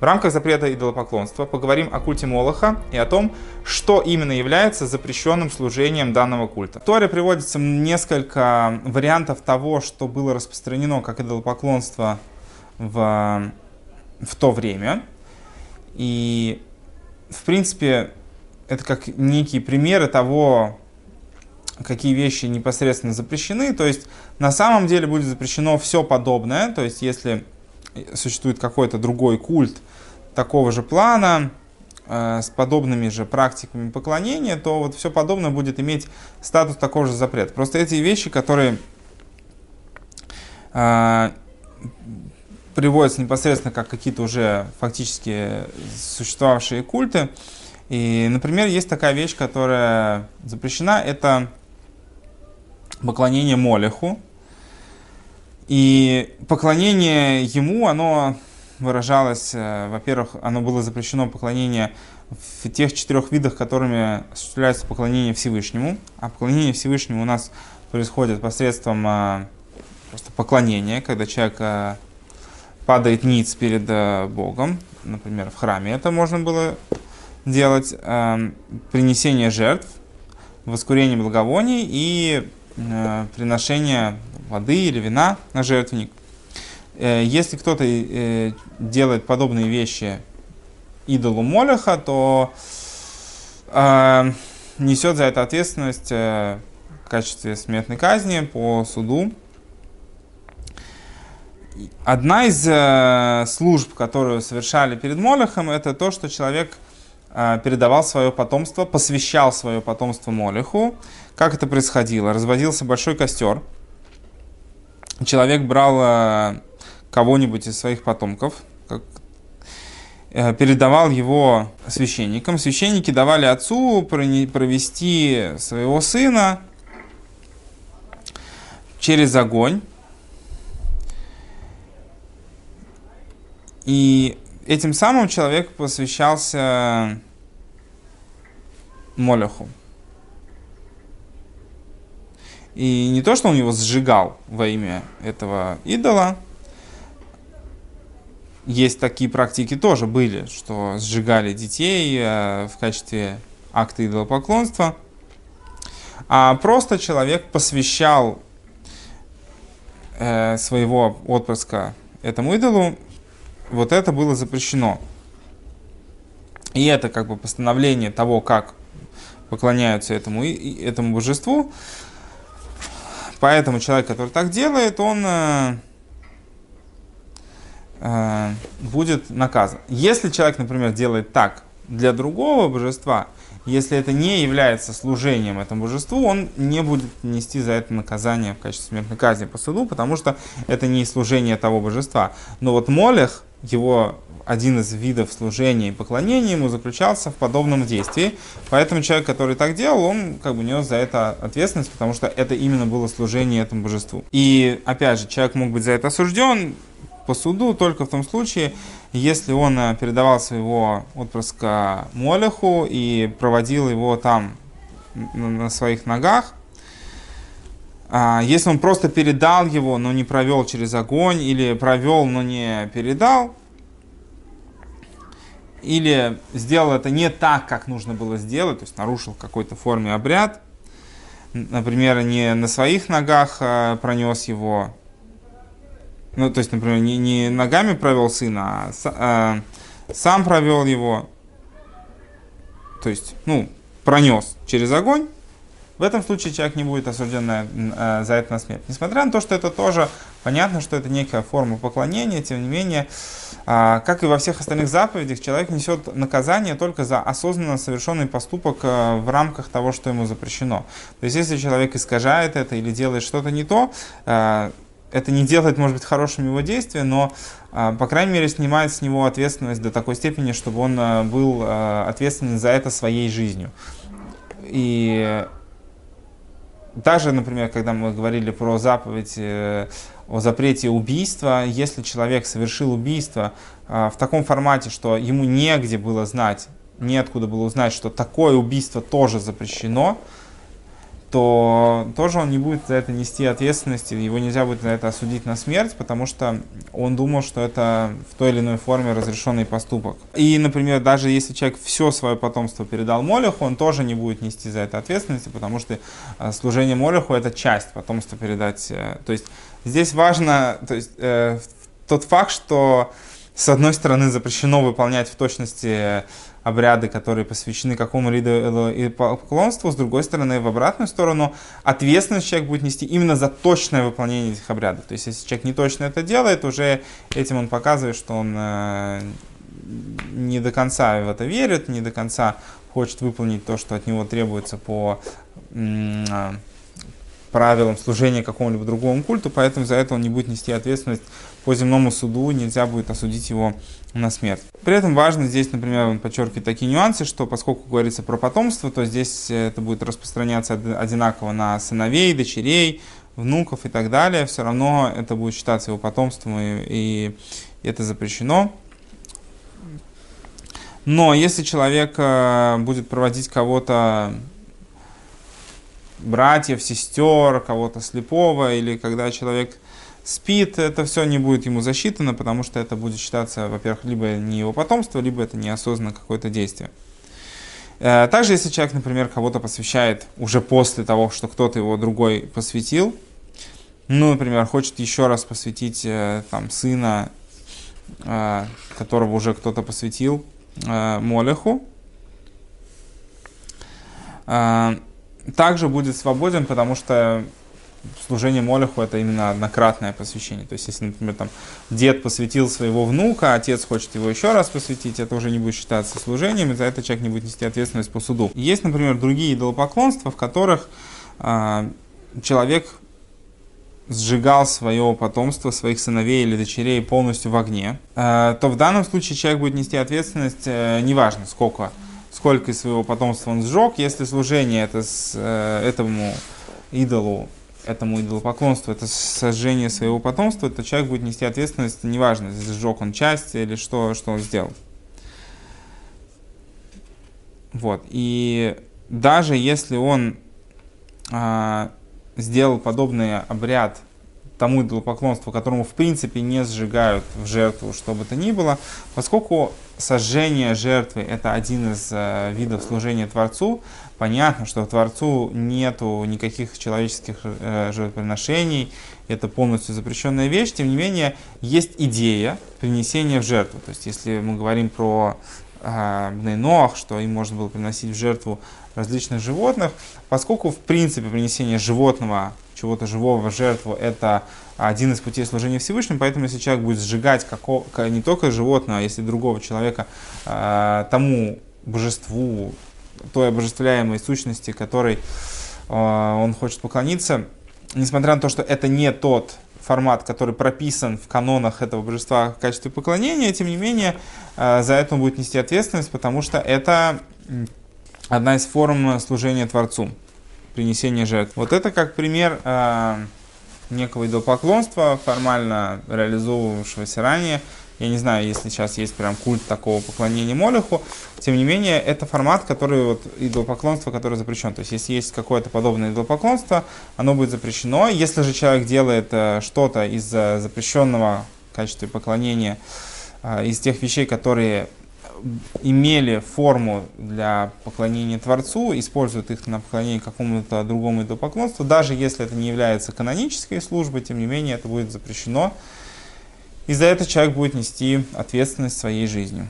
В рамках запрета идолопоклонства поговорим о культе Молоха и о том, что именно является запрещенным служением данного культа. В Торе приводится несколько вариантов того, что было распространено как идолопоклонство в, в то время. И, в принципе, это как некие примеры того, какие вещи непосредственно запрещены. То есть на самом деле будет запрещено все подобное. То есть если существует какой-то другой культ такого же плана, э, с подобными же практиками поклонения, то вот все подобное будет иметь статус такого же запрета. Просто эти вещи, которые э, приводятся непосредственно как какие-то уже фактически существовавшие культы. И, например, есть такая вещь, которая запрещена, это поклонение Молеху. И поклонение ему, оно выражалось, э, во-первых, оно было запрещено поклонение в тех четырех видах, которыми осуществляется поклонение Всевышнему. А поклонение Всевышнему у нас происходит посредством э, просто поклонения, когда человек э, падает ниц перед Богом, например, в храме это можно было делать, принесение жертв, воскурение благовоний и приношения воды или вина на жертвенник. Э, если кто-то э, делает подобные вещи идолу Молеха, то несет за это ответственность в качестве смертной казни по суду. Одна из служб, которую совершали перед Молехом, это то, что человек передавал свое потомство, посвящал свое потомство Молеху. Как это происходило? Разводился большой костер. Человек брал э, кого-нибудь из своих потомков, как, э, передавал его священникам. Священники давали отцу провести своего сына через огонь. И этим самым человек посвящался Молеху. И не то, что он его сжигал во имя этого идола. Есть такие практики тоже были, что сжигали детей э, в качестве акта идолопоклонства. А просто человек посвящал э, своего отпрыска этому идолу, вот это было запрещено. И это как бы постановление того, как поклоняются этому, этому божеству, Поэтому человек, который так делает, он э, будет наказан. Если человек, например, делает так для другого божества, если это не является служением этому божеству, он не будет нести за это наказание в качестве смертной казни по суду, потому что это не служение того божества. Но вот Молех, его один из видов служения и поклонения ему заключался в подобном действии. Поэтому человек, который так делал, он как бы нес за это ответственность, потому что это именно было служение этому божеству. И опять же, человек мог быть за это осужден по суду только в том случае, если он э, передавал своего отпрыска Молеху и проводил его там на своих ногах, а, если он просто передал его, но не провел через огонь, или провел, но не передал, или сделал это не так, как нужно было сделать, то есть нарушил какой-то форме обряд, например, не на своих ногах а, пронес его, ну, то есть, например, не, не ногами провел сына, а, а сам провел его, то есть, ну, пронес через огонь, в этом случае человек не будет осужден на, э, за это на смерть. Несмотря на то, что это тоже понятно, что это некая форма поклонения, тем не менее, э, как и во всех остальных заповедях, человек несет наказание только за осознанно совершенный поступок э, в рамках того, что ему запрещено. То есть, если человек искажает это или делает что-то не то, э, это не делает, может быть, хорошим его действия, но, э, по крайней мере, снимает с него ответственность до такой степени, чтобы он э, был э, ответственен за это своей жизнью. И даже, например, когда мы говорили про заповедь э, о запрете убийства, если человек совершил убийство в таком формате, что ему негде было знать, неоткуда было узнать, что такое убийство тоже запрещено, то тоже он не будет за это нести ответственности, его нельзя будет за это осудить на смерть, потому что он думал, что это в той или иной форме разрешенный поступок. И, например, даже если человек все свое потомство передал Молеху, он тоже не будет нести за это ответственности, потому что э, служение Молеху это часть потомства передать. Э, то есть здесь важно то есть, э, тот факт, что с одной стороны запрещено выполнять в точности обряды, которые посвящены какому-либо поклонству, с другой стороны, в обратную сторону, ответственность человек будет нести именно за точное выполнение этих обрядов. То есть, если человек не точно это делает, уже этим он показывает, что он э, не до конца в это верит, не до конца хочет выполнить то, что от него требуется по э, правилам служения какому-либо другому культу, поэтому за это он не будет нести ответственность по земному суду, нельзя будет осудить его на смерть. При этом важно здесь, например, он подчеркивает такие нюансы, что поскольку говорится про потомство, то здесь это будет распространяться одинаково на сыновей, дочерей, внуков и так далее, все равно это будет считаться его потомством, и, и это запрещено. Но если человек э, будет проводить кого-то братьев, сестер, кого-то слепого, или когда человек спит, это все не будет ему засчитано, потому что это будет считаться, во-первых, либо не его потомство, либо это неосознанно какое-то действие. Э, также, если человек, например, кого-то посвящает уже после того, что кто-то его другой посвятил, ну, например, хочет еще раз посвятить э, там, сына, э, которого уже кто-то посвятил, Молеху, также будет свободен, потому что служение Молеху это именно однократное посвящение. То есть, если, например, там дед посвятил своего внука, а отец хочет его еще раз посвятить, это уже не будет считаться служением, и за это человек не будет нести ответственность по суду. Есть, например, другие идолопоклонства, в которых э, человек сжигал свое потомство, своих сыновей или дочерей полностью в огне, э, то в данном случае человек будет нести ответственность, э, неважно сколько, сколько из своего потомства он сжег, если служение это с, э, этому идолу этому идолопоклонству, это сожжение своего потомства, то человек будет нести ответственность, неважно, сжег он часть или что, что он сделал. Вот. И даже если он а, сделал подобный обряд тому идолопоклонству, которому в принципе не сжигают в жертву, что бы то ни было, поскольку сожжение жертвы это один из э, видов служения Творцу, понятно, что Творцу нету никаких человеческих э, жертвоприношений, это полностью запрещенная вещь, тем не менее есть идея принесения в жертву. То есть если мы говорим про э, Ноах, что им можно было приносить в жертву различных животных, поскольку в принципе принесение животного чего-то живого жертву, это один из путей служения Всевышнему, поэтому если человек будет сжигать какого, не только животного, а если другого человека, э, тому божеству, той обожествляемой сущности, которой э, он хочет поклониться, несмотря на то, что это не тот формат, который прописан в канонах этого божества в качестве поклонения, тем не менее, э, за это он будет нести ответственность, потому что это одна из форм служения Творцу принесения жертв. Вот это как пример э, некого идолопоклонства, формально реализовывавшегося ранее. Я не знаю, если сейчас есть прям культ такого поклонения Молеху. Тем не менее, это формат, который вот идолопоклонство, которое запрещен. То есть, если есть какое-то подобное идолопоклонство, оно будет запрещено. Если же человек делает э, что-то из запрещенного в качестве поклонения, э, из тех вещей, которые имели форму для поклонения Творцу, используют их на поклонение какому-то другому идолопоклонству, даже если это не является канонической службой, тем не менее это будет запрещено. И за это человек будет нести ответственность своей жизнью.